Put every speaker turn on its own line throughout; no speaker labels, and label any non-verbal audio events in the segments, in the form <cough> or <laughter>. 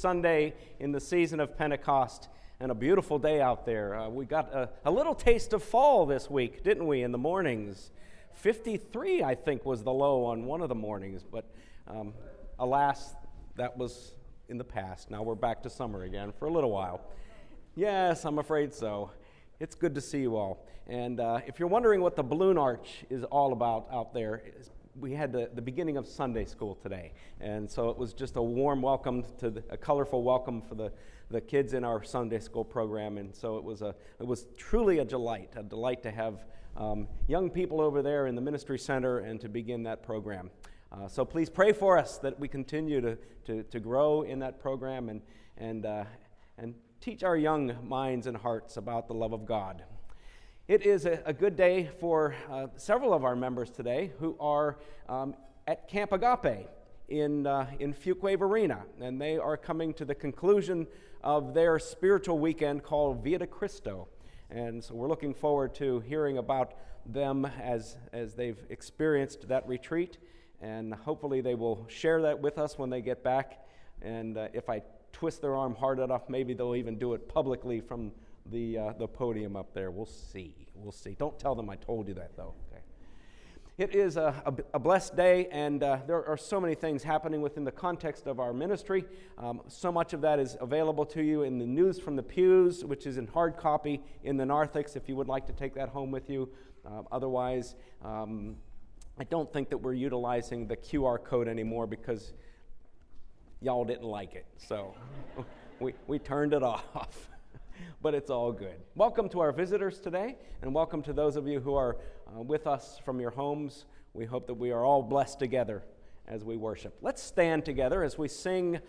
Sunday in the season of Pentecost and a beautiful day out there. Uh, we got a, a, little taste of fall this week, didn't we, in the mornings? 53, I think, was the low on one of the mornings, but um, alas, that was in the past. Now we're back to summer again for a little while. Yes, I'm afraid so. It's good to see you all. And uh, if you're wondering what the balloon arch is all about out there, we had the, the beginning of Sunday school today. And so it was just a warm welcome to the, a colorful welcome for the, the kids in our Sunday school program. And so it was, a, it was truly a delight, a delight to have um, young people over there in the ministry center and to begin that program. Uh, so please pray for us that we continue to, to, to grow in that program and, and, uh, and teach our young minds and hearts about the love of God. It is a, a good day for uh, several of our members today who are um, at Camp Agape in, uh, in Fuquay-Varina, and they are coming to the conclusion of their spiritual weekend called Via de Cristo. And so we're looking forward to hearing about them as, as they've experienced that retreat, and hopefully they will share that with us when they get back. And uh, if I twist their arm hard enough, maybe they'll even do it publicly from the, uh, the podium up there. We'll see. We'll see. Don't tell them I told you that, though. Okay. It is a, a, a blessed day, and uh, there are so many things happening within the context of our ministry. Um, so much of that is available to you in the News from the Pews, which is in hard copy in the narthex if you would like to take that home with you. Uh, otherwise, um, I don't think that we're utilizing the QR code anymore because y'all didn't like it. So <laughs> we, we turned it <laughs> off <laughs> but it's all good. Welcome to our visitors today, and welcome to those of you who are uh, with us from your homes. We hope that we are all blessed together as we worship. Let's stand together as we sing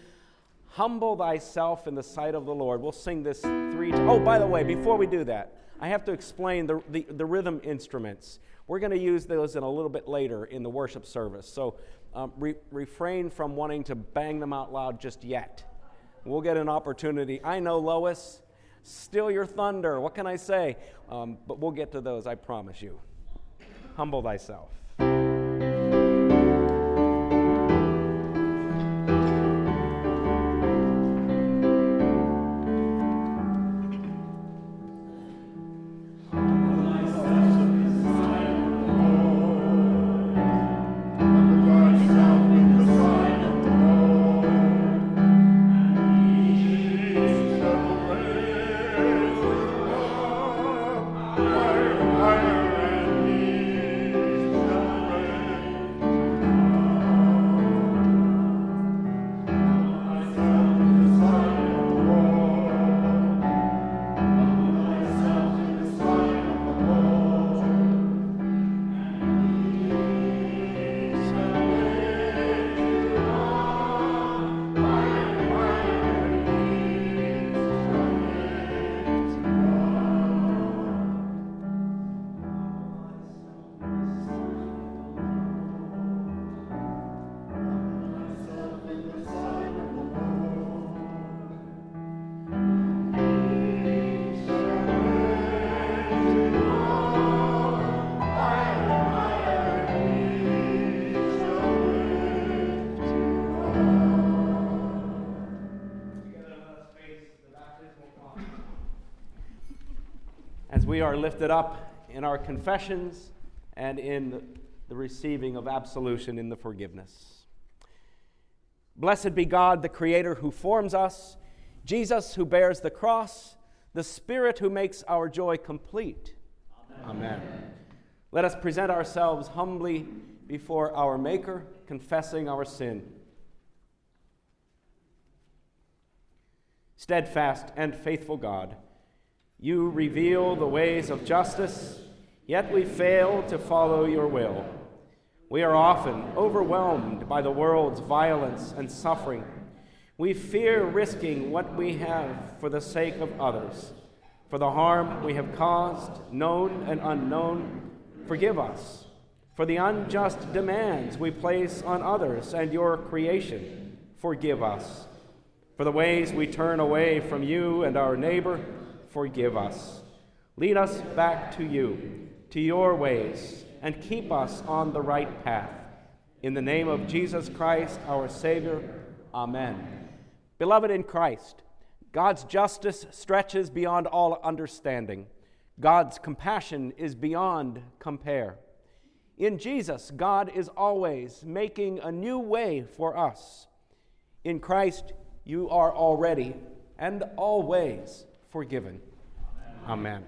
Humble Thyself in the Sight of the Lord. We'll sing this three times. Oh, by the way, before we do that, I have to explain the, the, the rhythm instruments. We're going to use those in a little bit later in the worship service. So um, re- refrain from wanting to bang them out loud just yet. We'll get an opportunity. I know Lois steal your thunder. What can I say? Um, but we'll get to those, I promise you. Humble thyself. We are lifted up in our confessions and in the receiving of absolution in the forgiveness. Blessed be God, the Creator who forms us, Jesus who bears the cross, the Spirit who makes our joy complete. Amen. Amen. Let us present ourselves humbly before our Maker, confessing our sin. Steadfast and faithful God, you reveal the ways of justice, yet we fail to follow your will. We are often overwhelmed by the world's violence and suffering. We fear risking what we have for the sake of others. For the harm we have caused, known and unknown, forgive us. For the unjust demands we place on others and your creation, forgive us. For the ways we turn away from you and our neighbor, forgive us. Lead us back to you, to your ways, and keep us on the right path. In the name of Jesus Christ, our Savior, Amen. Beloved in Christ, God's justice stretches beyond all understanding. God's compassion is beyond compare. In Jesus, God is always making a new way for us. In Christ, you are already and always forgiven. Amen.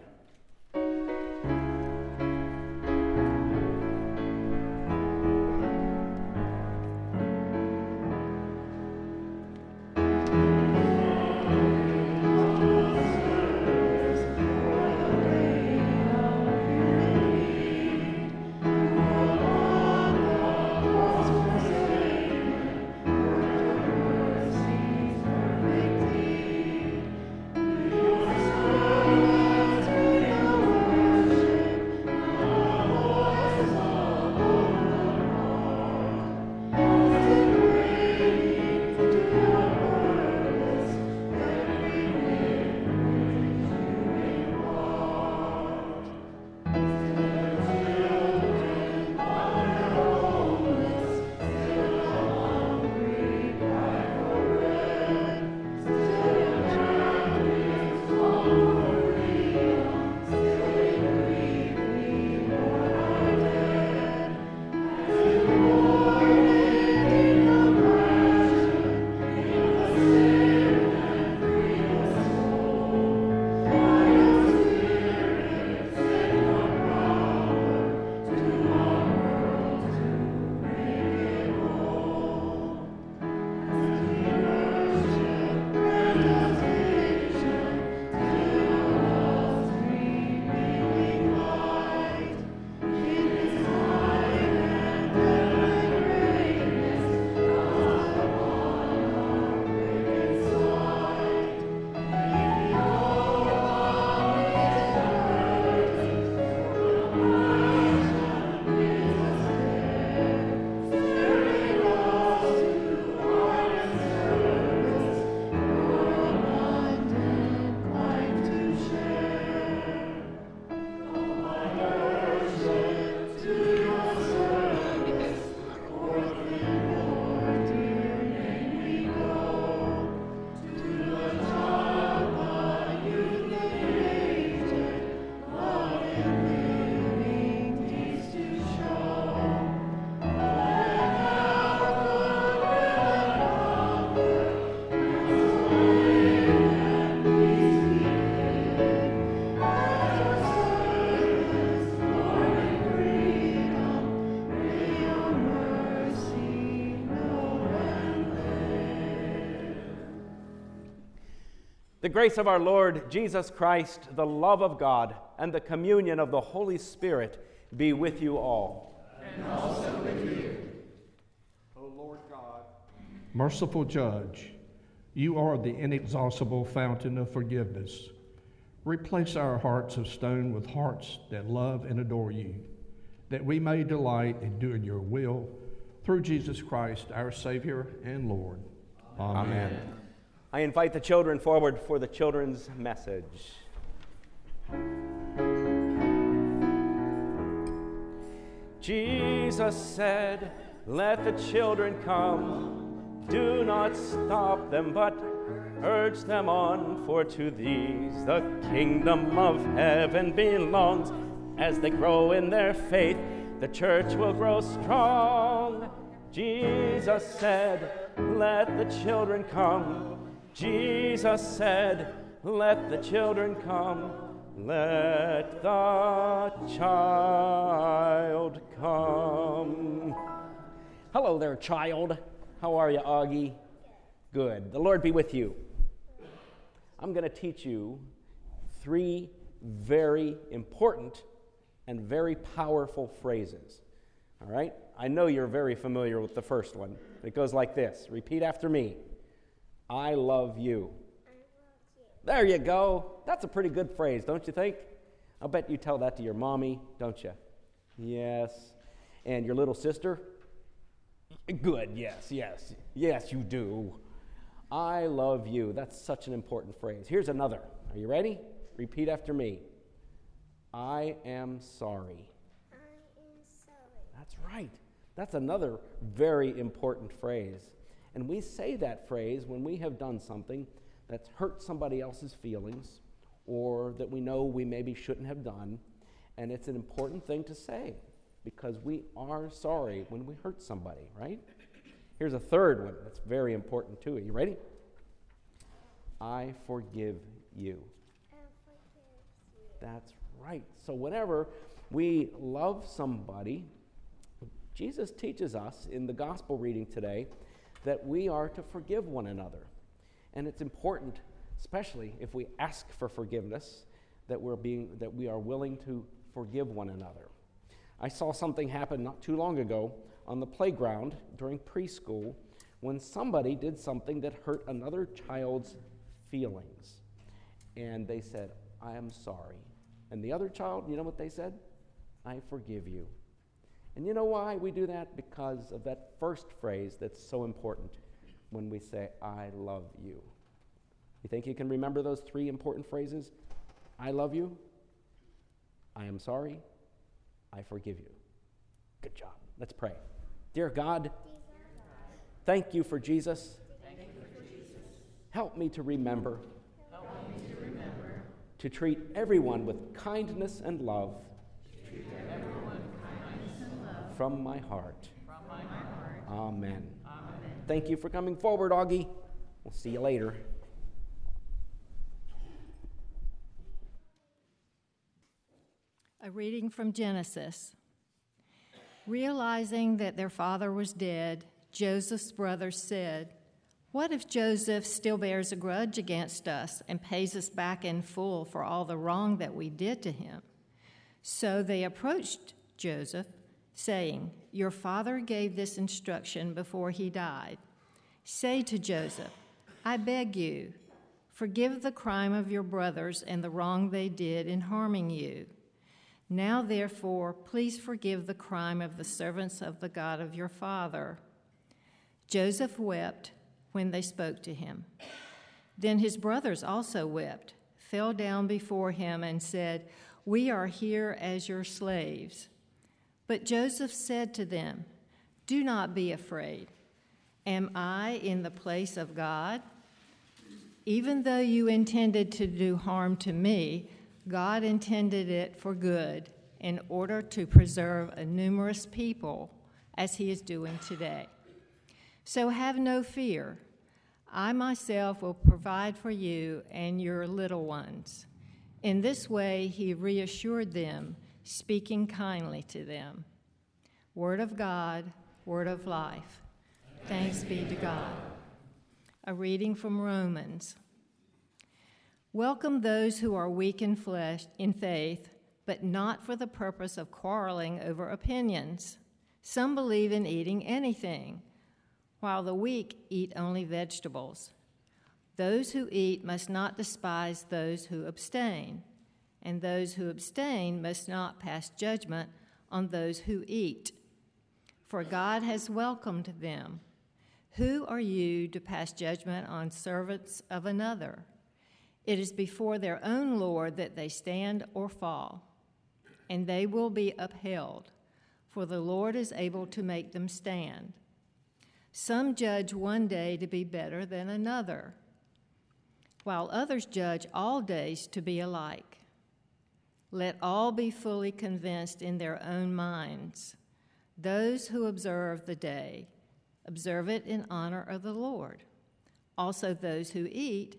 The grace of our Lord Jesus Christ, the love of God, and the communion of the Holy Spirit be with you all.
And also with you.
O Lord God,
merciful Judge, you are the inexhaustible fountain of forgiveness. Replace our hearts of stone with hearts that love and adore you, that we may delight in doing your will through Jesus Christ, our Savior and Lord.
Amen. Amen. I invite the children forward for the children's message. Jesus said, Let the children come. Do not stop them, but urge them on, for to these the kingdom of heaven belongs. As they grow in their faith, the church will grow strong. Jesus said, Let the children come. Jesus said, Let the children come, let the child come. Hello there, child. How are you, Augie? Good. The Lord be with you. I'm going to teach you three very important and very powerful phrases. All right? I know you're very familiar with the first one. It goes like this Repeat after me. I love you. There you go. That's a pretty good phrase, don't you think? I'll bet you tell that to your mommy, don't you? Yes. And your little sister? Good, yes, yes. Yes, you do. I love you. That's such an important phrase. Here's another. Are you ready? Repeat after me. I am sorry.
I am sorry.
That's right. That's another very important phrase. And we say that phrase when we have done something that's hurt somebody else's feelings or that we know we maybe shouldn't have done. And it's an important thing to say because we are sorry when we hurt somebody, right? Here's a third one that's very important too. Are you ready? I forgive you. That's right. So, whenever we love somebody, Jesus teaches us in the gospel reading today that we are to forgive one another. And it's important, especially if we ask for forgiveness, that, we're being, that we are willing to forgive one another. I saw something happen not too long ago on the playground during preschool when somebody did something that hurt another child's feelings. And they said, I am sorry. And the other child, you know what they said? I forgive you. And you know why we do that? Because of that first phrase that's so important when we say, I love you. You think you can remember those three important phrases? I love you. I am sorry. I forgive you. Good job. Let's pray. Dear God, thank you for Jesus. Help me to remember. to treat everyone with kindness and love. From my heart. Amen. Thank you for coming forward, Augie. We'll see you later.
A reading from Genesis. Realizing that their father was dead, Joseph's brothers said, What if Joseph still bears a grudge against us and pays us back in full for all the wrong that we did to him? So they approached Joseph, saying, Your father gave this instruction before he died. Say to Joseph, I beg you, forgive the crime of your brothers and the wrong they did in harming you. Now, therefore, please forgive the crime of the servants of the God of your father. Joseph wept when they spoke to him. Then his brothers also wept, fell down before him, and said, We are here as your slaves. But Joseph said to them, Do not be afraid. Am I in the place of God? Even though you intended to do harm to me, God intended it for good in order to preserve a numerous people as he is doing today. So have no fear. I myself will provide for you and your little ones. In this way, he reassured them, speaking kindly to them. Word of God, word of life. Thanks be to God. A reading from Romans. Welcome those who are weak in flesh in faith, but not for the purpose of quarreling over opinions. Some believe in eating anything, while the weak eat only vegetables. Those who eat must not despise those who abstain, and those who abstain must not pass judgment on those who eat, for God has welcomed them. Who are you to pass judgment on servants of another? It is before their own Lord that they stand or fall, and they will be upheld, for the Lord is able to make them stand. Some judge one day to be better than another, while others judge all days to be alike. Let all be fully convinced in their own minds. Those who observe the day, observe it in honor of the Lord. Also, those who eat,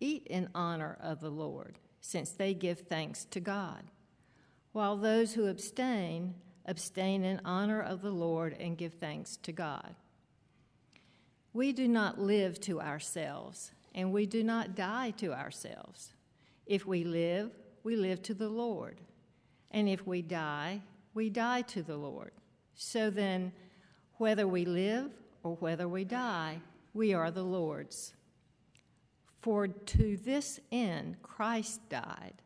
eat in honor of the Lord, since they give thanks to God, while those who abstain, abstain in honor of the Lord and give thanks to God. We do not live to ourselves, and we do not die to ourselves. If we live, we live to the Lord, and if we die, we die to the Lord. So then, whether we live or whether we die, we are the Lord's. For to this end Christ died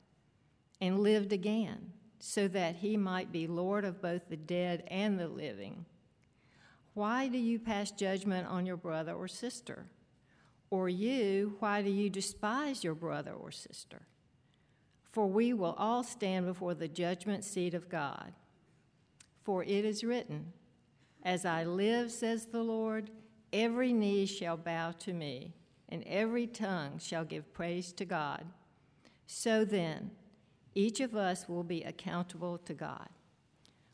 and lived again, so that he might be Lord of both the dead and the living. Why do you pass judgment on your brother or sister? Or you, why do you despise your brother or sister? For we will all stand before the judgment seat of God. For it is written, As I live, says the Lord, every knee shall bow to me, and every tongue shall give praise to God. So then, each of us will be accountable to God.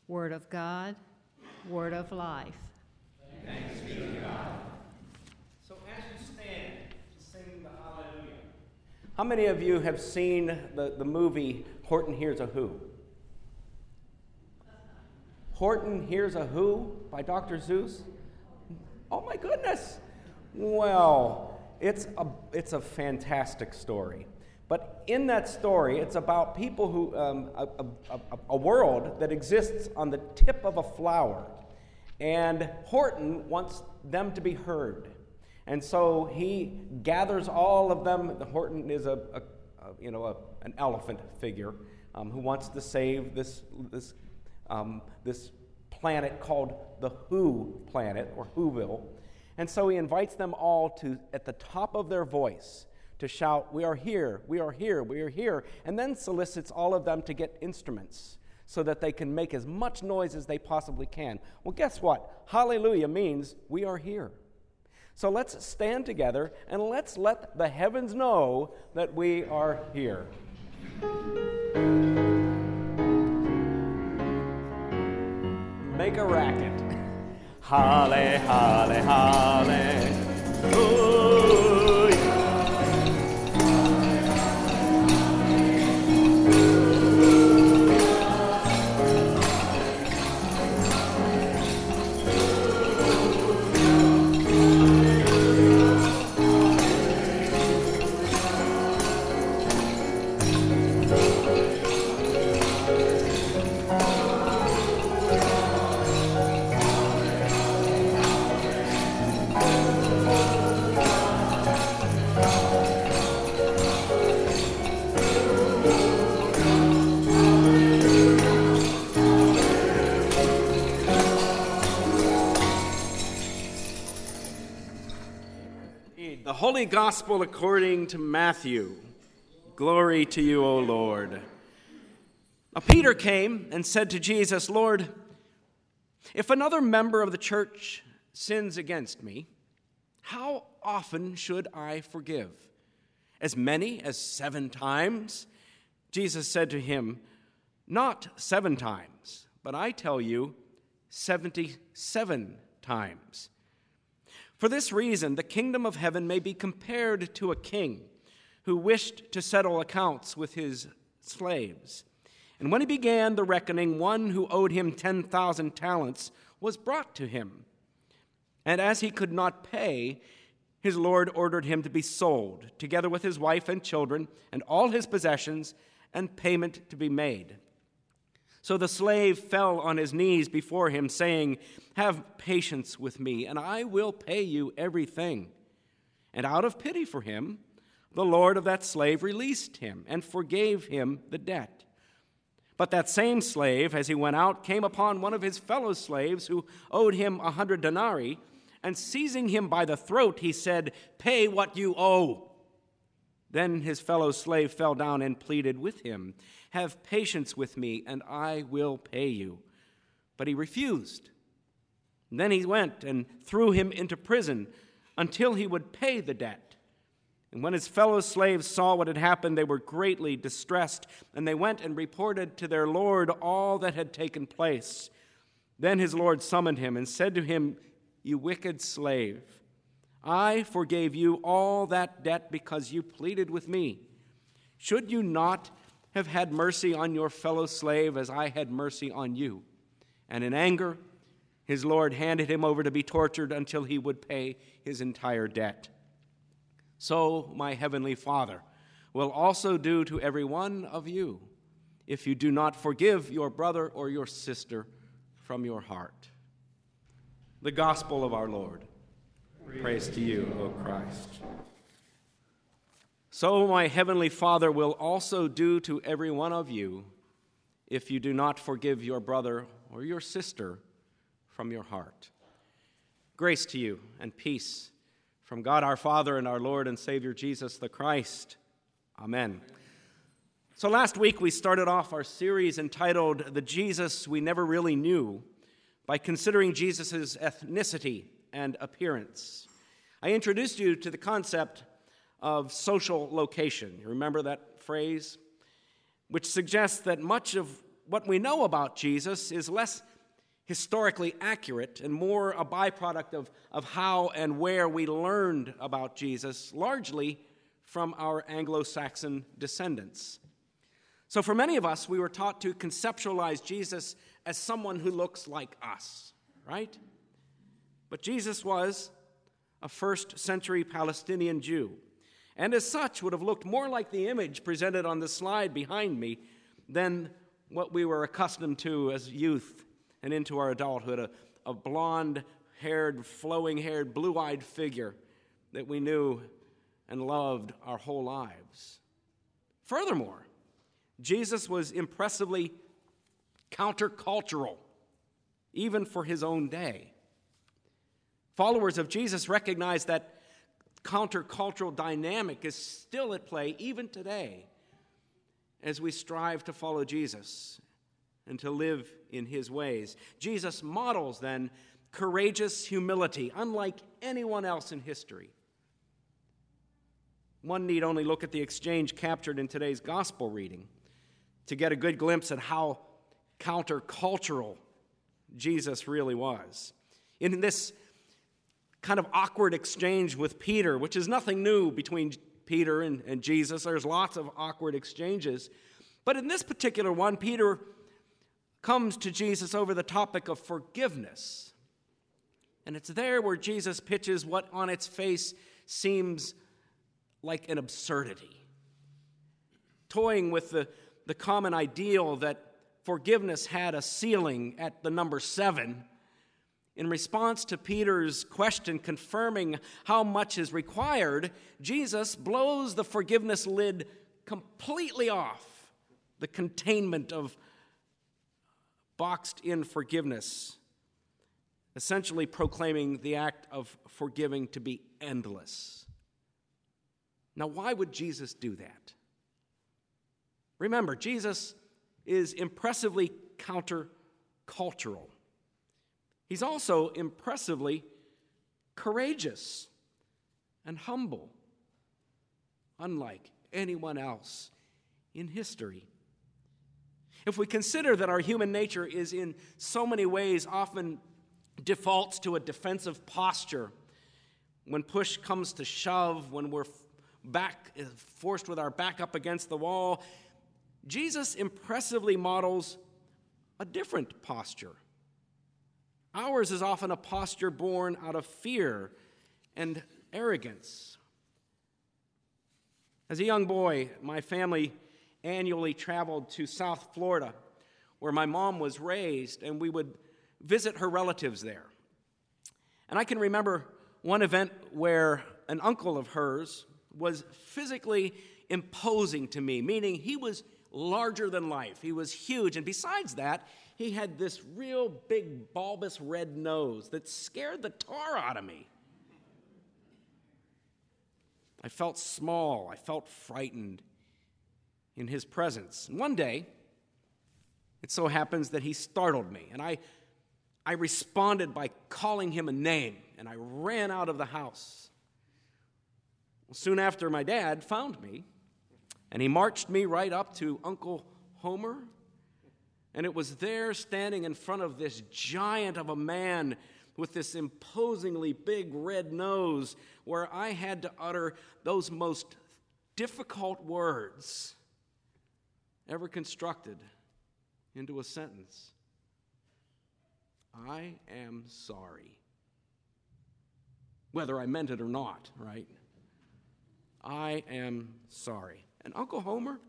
Word of God, word of life.
Thanks be to God. So as you stand to sing the Hallelujah, how many of you have seen the, the movie Horton Hears a Who? Horton Hears a Who by Dr. Seuss? Oh my goodness! Well, it's a, it's a fantastic story. But in that story, it's about people who, um, a, a, a, world that exists on the tip of a flower. And Horton wants them to be heard. And so he gathers all of them. The Horton is a, a, a you know, an elephant figure um, who wants to save this, this, um, this planet called the Who planet, or Whoville. And so he invites them all to, at the top of their voice, to shout, We are here, we are here, we are here, and then solicits all of them to get instruments so that they can make as much noise as they possibly can. Well, guess what? Hallelujah means we are here. So let's stand together and let's let the heavens know that we are here. Make a racket. <laughs> Halle, halle, halle. Ooh. Holy Gospel according to Matthew. Glory to you, O Lord. Now, Peter came and said to Jesus, Lord, if another member of the church sins against me, how often should I forgive? As many as seven times? Jesus said to him, Not seven times, but I tell you, 77 times. For this reason, the kingdom of heaven may be compared to a king who wished to settle accounts with his slaves. And when he began the reckoning, one who owed him 10,000 talents was brought to him. And as he could not pay, his Lord ordered him to be sold, together with his wife and children, and all his possessions, and payment to be made. So the slave fell on his knees before him, saying, Have patience with me, and I will pay you everything. And out of pity for him, the Lord of that slave released him and forgave him the debt. But that same slave, as he went out, came upon one of his fellow slaves who owed him a hundred denarii, and seizing him by the throat, he said, Pay what you owe. Then his fellow slave fell down and pleaded with him. Have patience with me, and I will pay you. But he refused. And then he went and threw him into prison until he would pay the debt. And when his fellow slaves saw what had happened, they were greatly distressed, and they went and reported to their Lord all that had taken place. Then his Lord summoned him and said to him, You wicked slave, I forgave you all that debt because you pleaded with me. Should you not have had mercy on your fellow slave as I had mercy on you. And in anger, his Lord handed him over to be tortured until he would pay his entire debt. So, my heavenly Father will also do to every one of you if you do not forgive your brother or your sister from your heart. The gospel of our Lord. Praise, Praise to you, O Christ. So my heavenly Father will also do to every one of you if you do not forgive your brother or your sister from your heart. Grace to you and peace from God our Father and our Lord and Savior Jesus the Christ. Amen. So last week we started off our series entitled The Jesus We Never Really Knew by considering Jesus' ethnicity and appearance. I introduced you to the concept of social location. You remember that phrase? Which suggests that much of what we know about Jesus is less historically accurate and more a byproduct of, of how and where we learned about Jesus, largely from our Anglo Saxon descendants. So, for many of us, we were taught to conceptualize Jesus as someone who looks like us, right? But Jesus was a first century Palestinian Jew, and as such would have looked more like the image presented on the slide behind me than what we were accustomed to as youth and into our adulthood a, a blonde haired, flowing haired, blue eyed figure that we knew and loved our whole lives. Furthermore, Jesus was impressively countercultural, even for his own day. Followers of Jesus recognize that countercultural dynamic is still at play even today as we strive to follow Jesus and to live in his ways. Jesus models then courageous humility, unlike anyone else in history. One need only look at the exchange captured in today's gospel reading to get a good glimpse at how countercultural Jesus really was. In this kind of awkward exchange with Peter, which is nothing new between Peter and, and Jesus, there's lots of awkward exchanges. But in this particular one, Peter comes to Jesus over the topic of forgiveness. And it's there where Jesus pitches what on its face seems like an absurdity, toying with the, the common ideal that forgiveness had a ceiling at the number seven. In response to Peter's question confirming how much is required, Jesus blows the forgiveness lid completely off the containment of boxed in forgiveness, essentially proclaiming the act of forgiving to be endless. Now, why would Jesus do that? Remember, Jesus is impressively countercultural. He's also impressively courageous and humble, unlike anyone else in history. If we consider that our human nature is in so many ways often defaults to a defensive posture, when push comes to shove, when we're back eh, forced with our back up against the wall, Jesus impressively models a different posture. Ours is often a posture born out of fear and arrogance. As a young boy, my family annually traveled to South Florida, where my mom was raised, and we would visit her relatives there. And I can remember one event where an uncle of hers was physically imposing to me, meaning he was larger than life. He was huge. And besides that, he had this real big, bulbous red nose that scared the tar out of me. I felt small. I felt frightened in his presence. And one day, it so happens that he startled me, and I, I responded by calling him a name, and I ran out of the house. Well, soon after, my dad found me, and he marched me right up to Uncle Homer. And it was there, standing in front of this giant of a man with this imposingly big red nose, where I had to utter those most difficult words ever constructed into a sentence. I am sorry. Whether I meant it or not, right? I am sorry. And Uncle Homer,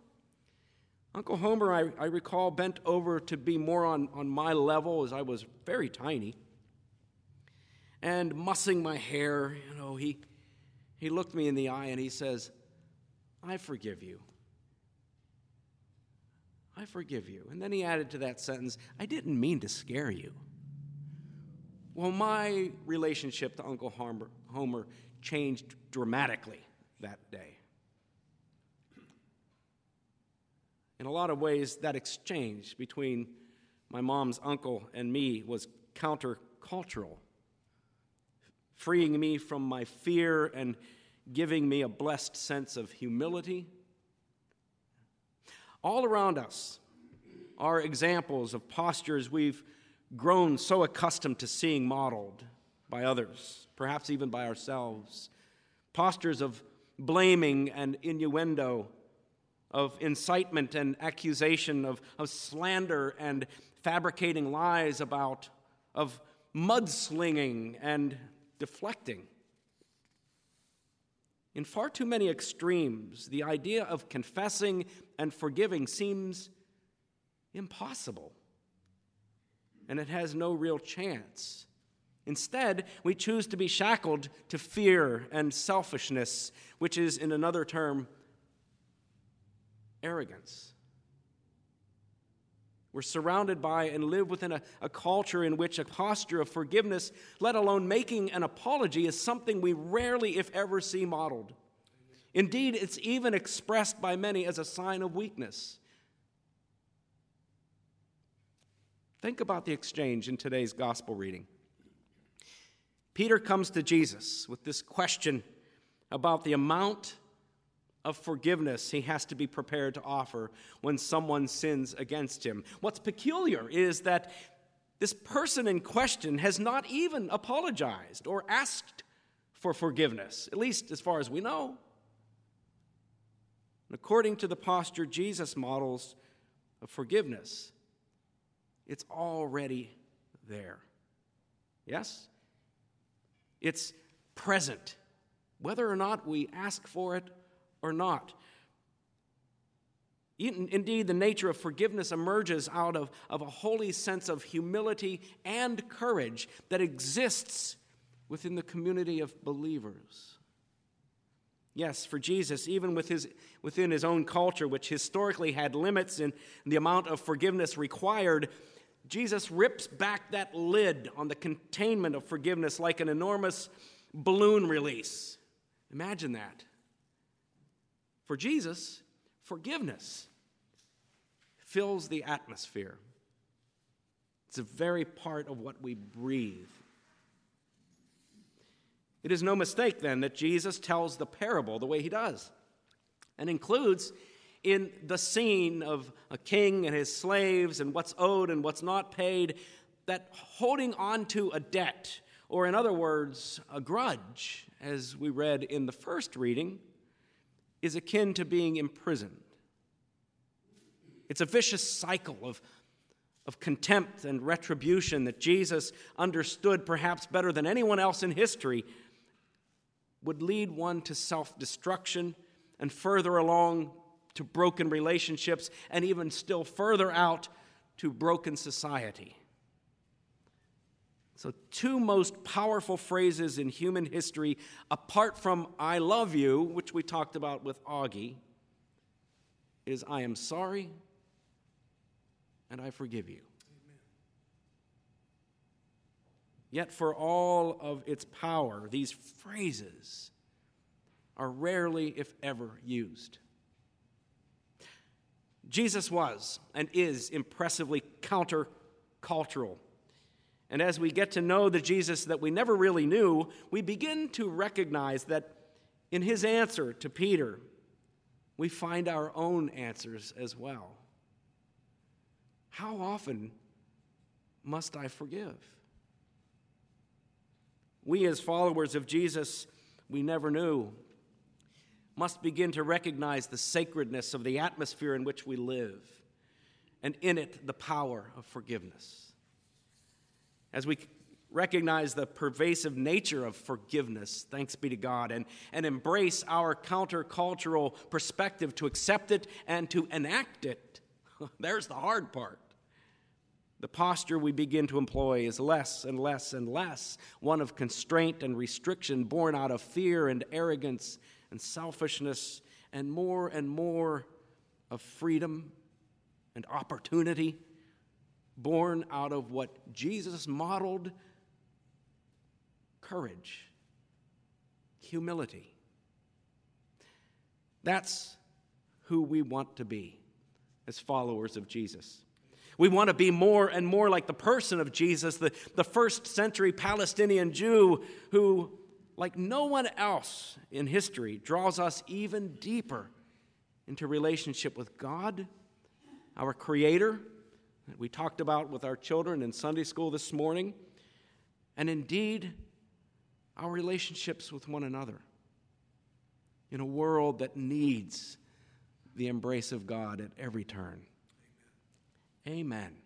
Uncle Homer, I, I recall, bent over to be more on, on my level as I was very tiny. And mussing my hair, you know, he, he looked me in the eye and he says, I forgive you. I forgive you. And then he added to that sentence, I didn't mean to scare you. Well, my relationship to Uncle Homer, changed dramatically that day. In a lot of ways, that exchange between my mom's uncle and me was countercultural. freeing me from my fear and giving me a blessed sense of humility. All around us are examples of postures we've grown so accustomed to seeing modeled by others, perhaps even by ourselves. Postures of blaming and innuendo, of incitement and accusation, of, of slander and fabricating lies about, of mudslinging and deflecting. In far too many extremes, the idea of confessing and forgiving seems impossible, and it has no real chance. Instead, we choose to be shackled to fear and selfishness, which is, in another term, arrogance. We're surrounded by and live within a, a, culture in which a posture of forgiveness, let alone making an apology, is something we rarely, if ever, see modeled. Indeed, it's even expressed by many as a sign of weakness. Think about the exchange in today's gospel reading. Peter comes to Jesus with this question about the amount of forgiveness he has to be prepared to offer when someone sins against him. What's peculiar is that this person in question has not even apologized or asked for forgiveness, at least as far as we know. According to the posture Jesus models of forgiveness, it's already there. Yes? It's present, whether or not we ask for it or not. Indeed, the nature of forgiveness emerges out of, of a holy sense of humility and courage that exists within the community of believers. Yes, for Jesus, even with his, within his own culture, which historically had limits in the amount of forgiveness required, Jesus rips back that lid on the containment of forgiveness like an enormous balloon release. Imagine that. For Jesus, forgiveness fills the atmosphere. It's a very part of what we breathe. It is no mistake then that Jesus tells the parable the way he does and includes in the scene of a king and his slaves and what's owed and what's not paid that holding on to a debt, or in other words, a grudge, as we read in the first reading, is akin to being imprisoned. It's a vicious cycle of, of contempt and retribution that Jesus understood perhaps better than anyone else in history would lead one to self destruction and further along to broken relationships and even still further out to broken society. So, two most powerful phrases in human history, apart from I love you, which we talked about with Augie, is I am sorry and I forgive you. Amen. Yet, for all of its power, these phrases are rarely, if ever, used. Jesus was and is impressively countercultural. And as we get to know the Jesus that we never really knew, we begin to recognize that in his answer to Peter, we find our own answers as well. How often must I forgive? We, as followers of Jesus, we never knew, must begin to recognize the sacredness of the atmosphere in which we live, and in it, the power of forgiveness as we recognize the pervasive nature of forgiveness, thanks be to God, and, and embrace our countercultural perspective to accept it and to enact it. <laughs> There's the hard part. The posture we begin to employ is less and less and less one of constraint and restriction born out of fear and arrogance and selfishness, and more and more of freedom and opportunity born out of what Jesus modeled courage, humility. That's who we want to be as followers of Jesus. We want to be more and more like the person of Jesus, the, the first century Palestinian Jew who, like no one else in history, draws us even deeper into relationship with God, our Creator, that we talked about with our children in Sunday school this morning, and indeed our relationships with one another in a world that needs the embrace of God at every turn. Amen.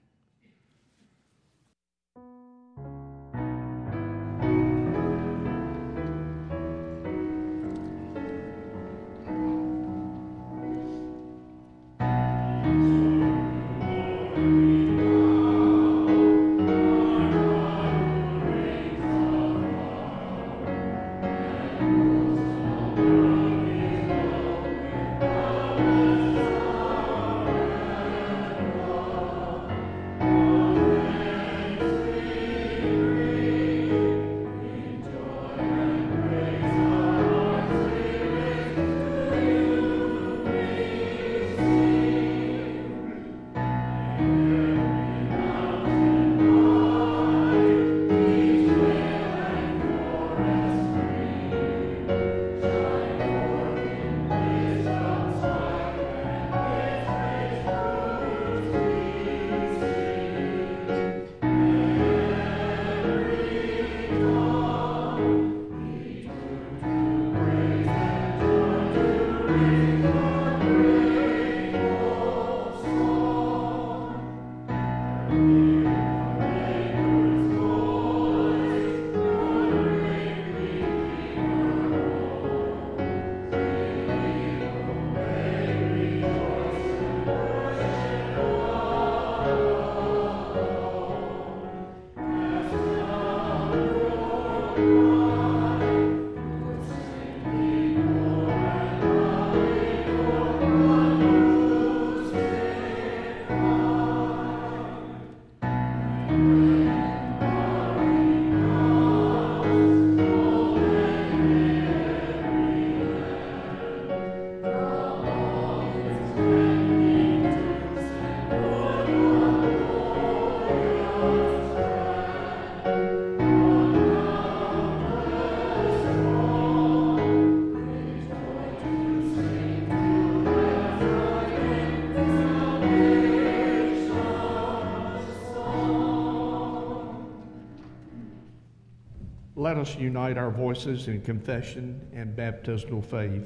Let us unite our voices in confession and baptismal faith.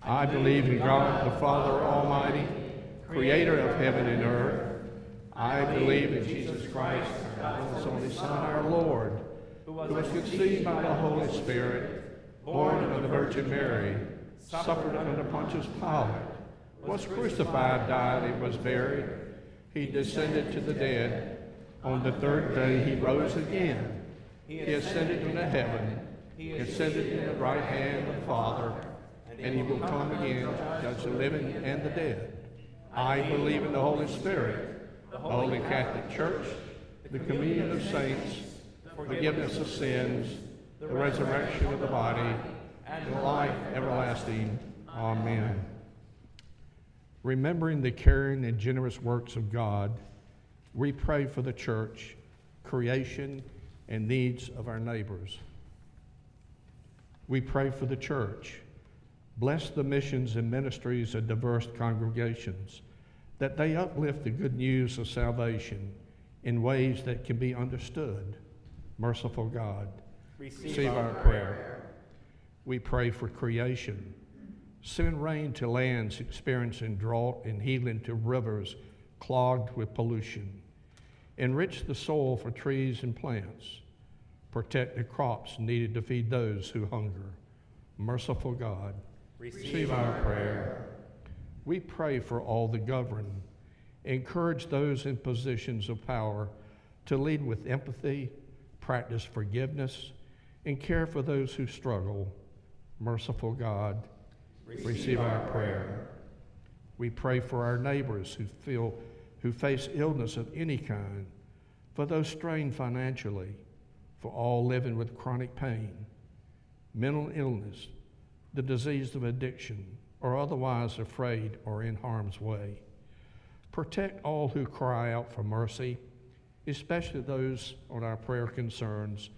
I believe in God the Father Almighty, creator of heaven and earth. I believe in Jesus Christ, God's only Son, our Lord, who was conceived by the Holy Spirit, born of the Virgin Mary, suffered under Pontius Pilate, was crucified, died, and was buried. He descended to the dead. On the third day he rose again. He ascended into heaven. He ascended in the right hand of the Father, and he will come again to judge the living and the dead. I believe in the Holy Spirit, the Holy Catholic Church, the communion of saints, the forgiveness of sins, the resurrection of the body, and life everlasting. Amen. Remembering the caring and generous works of God, we pray for the church, creation, and needs of our neighbors. We pray for the church. Bless the missions and ministries of diverse congregations, that they uplift the good news of salvation in ways that can be understood. Merciful God, receive, receive our, prayer. prayer. We pray for creation. Send rain to lands experiencing drought and healing to rivers clogged with pollution. Enrich the soil for trees and plants. Protect the crops needed to feed those who hunger. Merciful God, receive, receive our prayer. We pray for all the governed. Encourage those in positions of power to lead with empathy, practice forgiveness, and care for those who struggle. Merciful God, receive, receive our prayer. We pray for our neighbors who feel who face illness of any kind, for those strained financially, for all living with chronic pain, mental illness, the disease of addiction, or otherwise afraid or in harm's way. Protect all who cry out for mercy, especially those on our prayer concerns,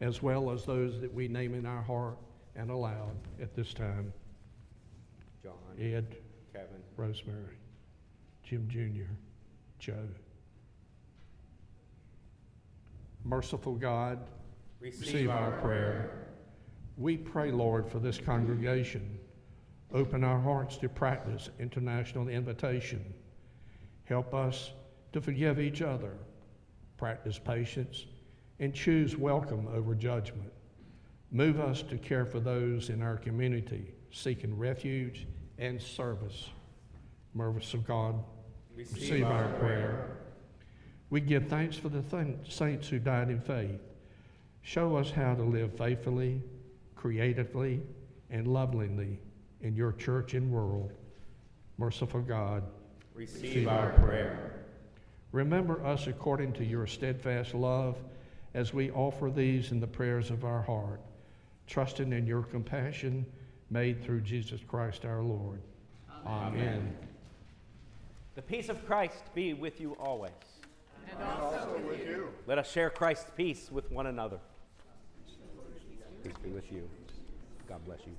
as well as those that we name in our heart and aloud at this time.
John,
Ed,
Kevin,
Rosemary, Jim Jr., Joe. Merciful God, receive our prayer. We pray, Lord, for this congregation. Open our hearts to practice international invitation. Help us to forgive each other, practice patience, and choose welcome over judgment. Move us to care for those in our community seeking refuge and service. Merciful God,
receive,
our prayer. We give thanks for the th- saints who died in faith. Show us how to live faithfully, creatively, and lovingly in your church and world. Merciful God,
receive our prayer.
remember us according to your steadfast love as we offer these in the prayers of our heart, trusting in your compassion made through Jesus Christ our Lord. Amen.
The peace of Christ be with you always.
And also with you.
Let us share Christ's peace with one another. Peace be with you. God bless you.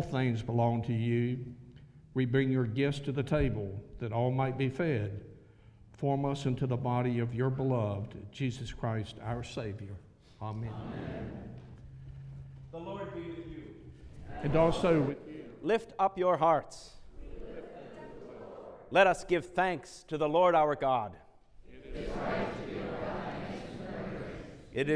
All things belong to you. We bring your gifts to the table that all might be fed. Form us into the body of your beloved, Jesus Christ, our Savior. Amen. Amen.
The Lord be with you.
And also with you.
Lift up your hearts. Let us give thanks to the Lord our God. It is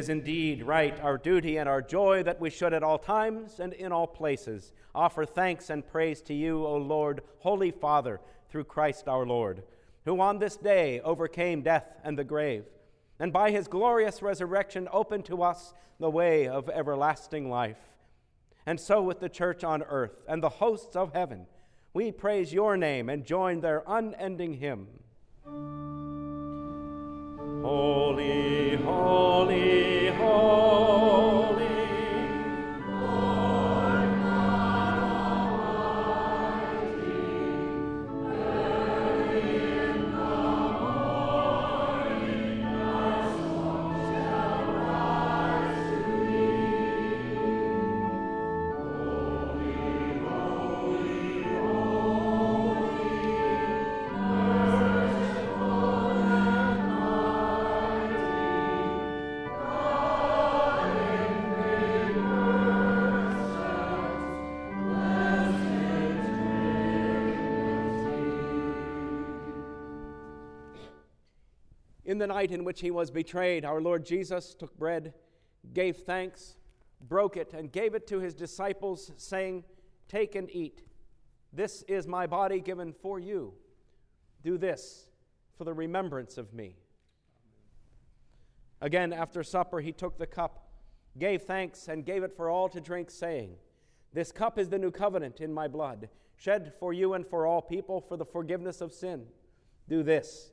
indeed right, our duty and our joy, that we should at all times and in all places offer thanks and praise to you, O Lord, Holy Father, through Christ our Lord, who on this day overcame death and the grave, and by his glorious resurrection opened to us the way of everlasting life. And so, with the church on earth and the hosts of heaven, we praise your name and join their unending hymn. Holy, holy, holy. In the night in which he was betrayed, our Lord Jesus took bread, gave thanks, broke it, and gave it to his disciples, saying, Take and eat. This is my body given for you. Do this for the remembrance of me. Again, after supper, he took the cup, gave thanks, and gave it for all to drink, saying, This cup is the new covenant in my blood, shed for you and for all people for the forgiveness of sin. Do this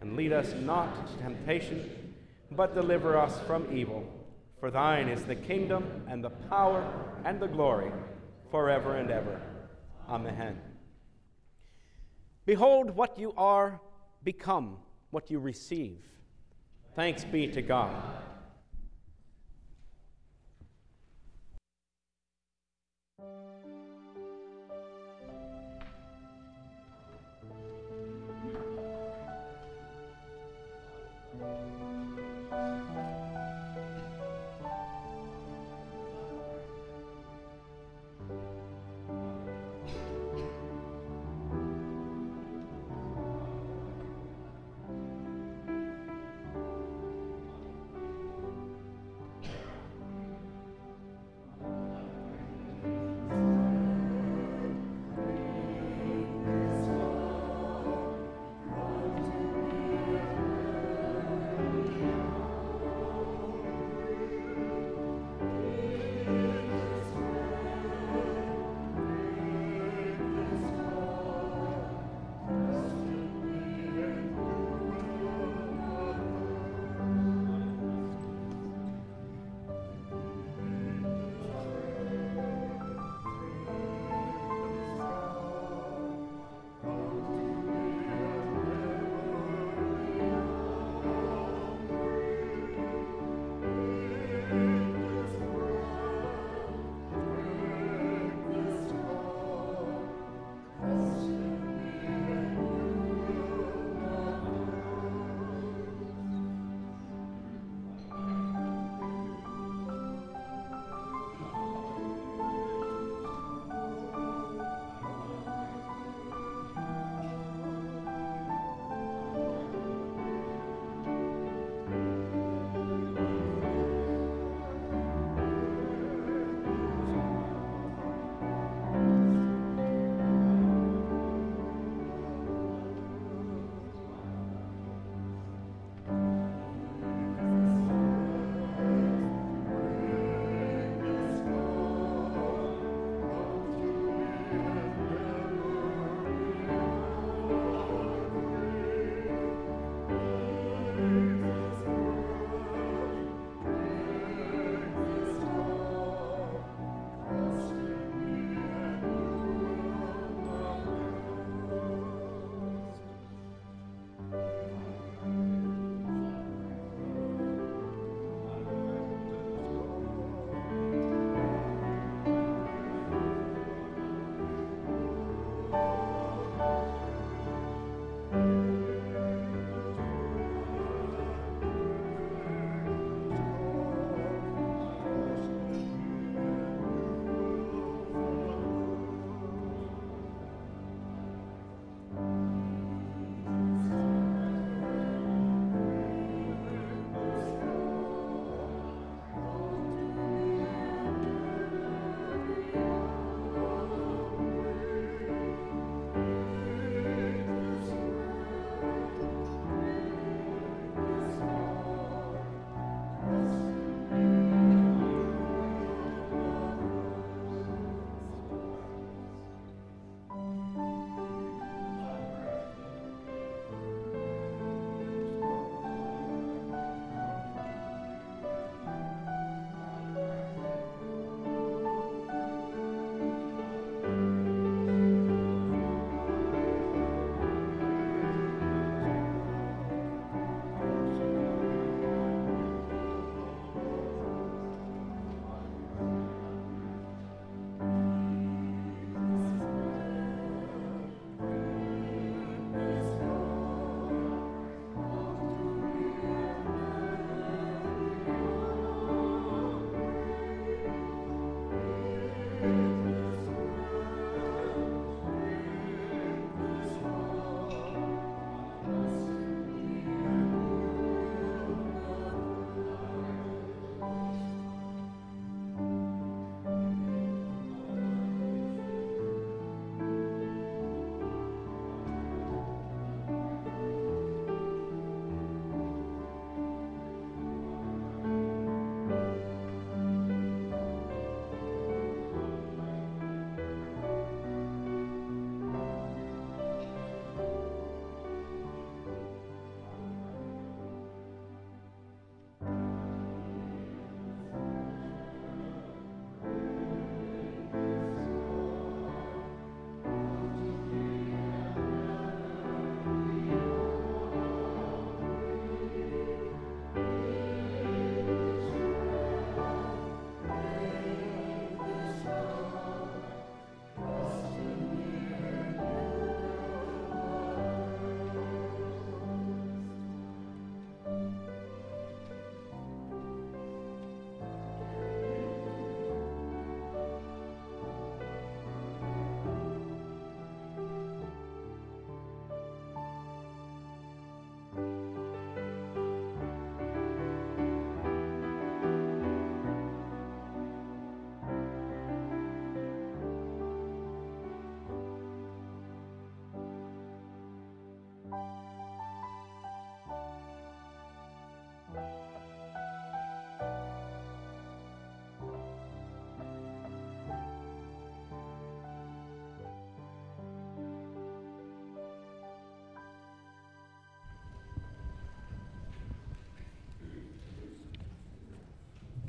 and lead us not into temptation, but deliver us from evil. For thine is the kingdom, and the power, and the glory, forever and ever. Amen. Behold what you are, become what you receive. Thanks be to God.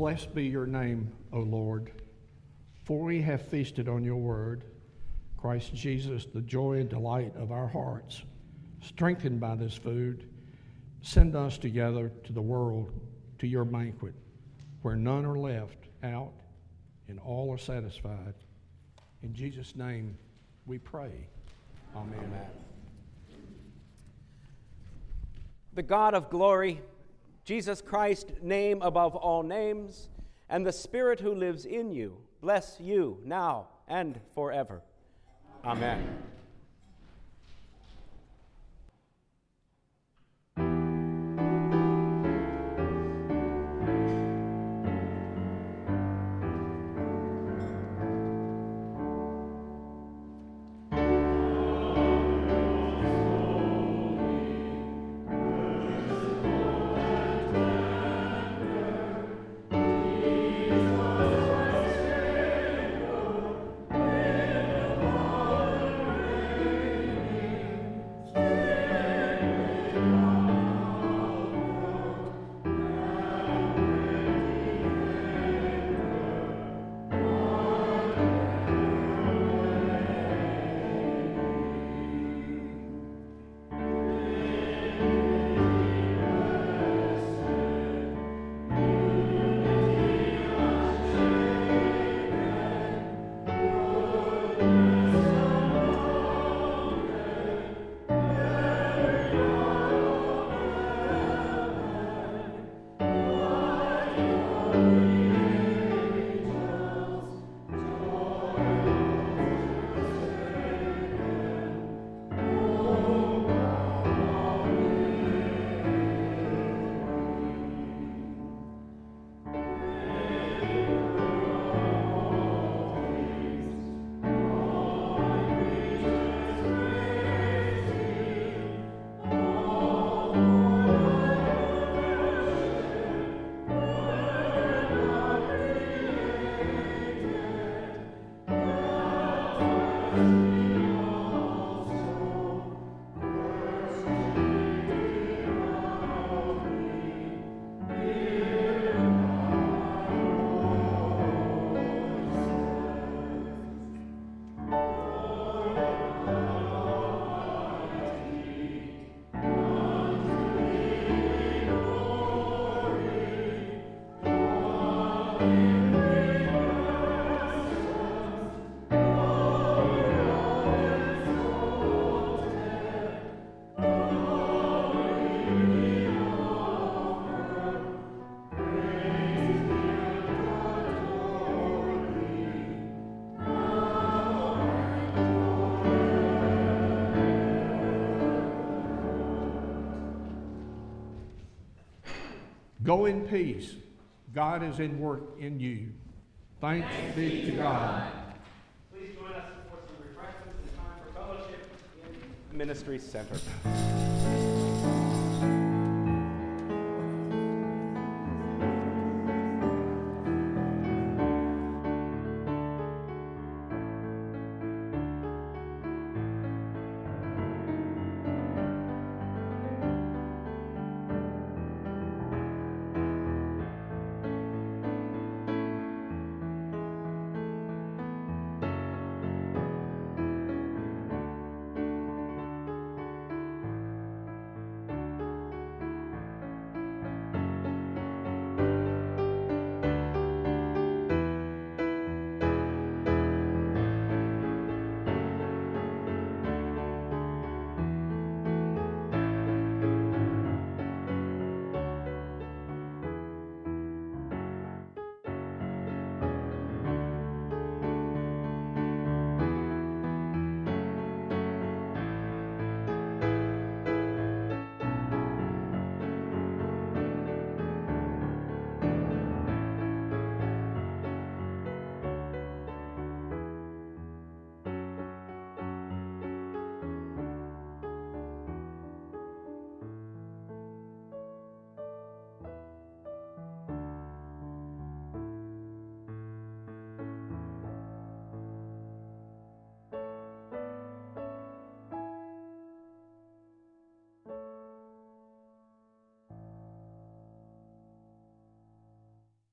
Blessed be your name, O Lord, for we have feasted on your word. Christ Jesus, the joy and delight of our hearts, strengthened by this food, send us together to the world, to your banquet, where none are left out and all are satisfied. In Jesus' name we pray. Amen. Amen.
The God of glory, Jesus Christ, name above all names, and the Spirit who lives in you, bless you now and forever. Amen.
Go in peace. God is in work in you. Thanks, Thanks be to God.
Please join us for some refreshments and time for fellowship in Ministry Center.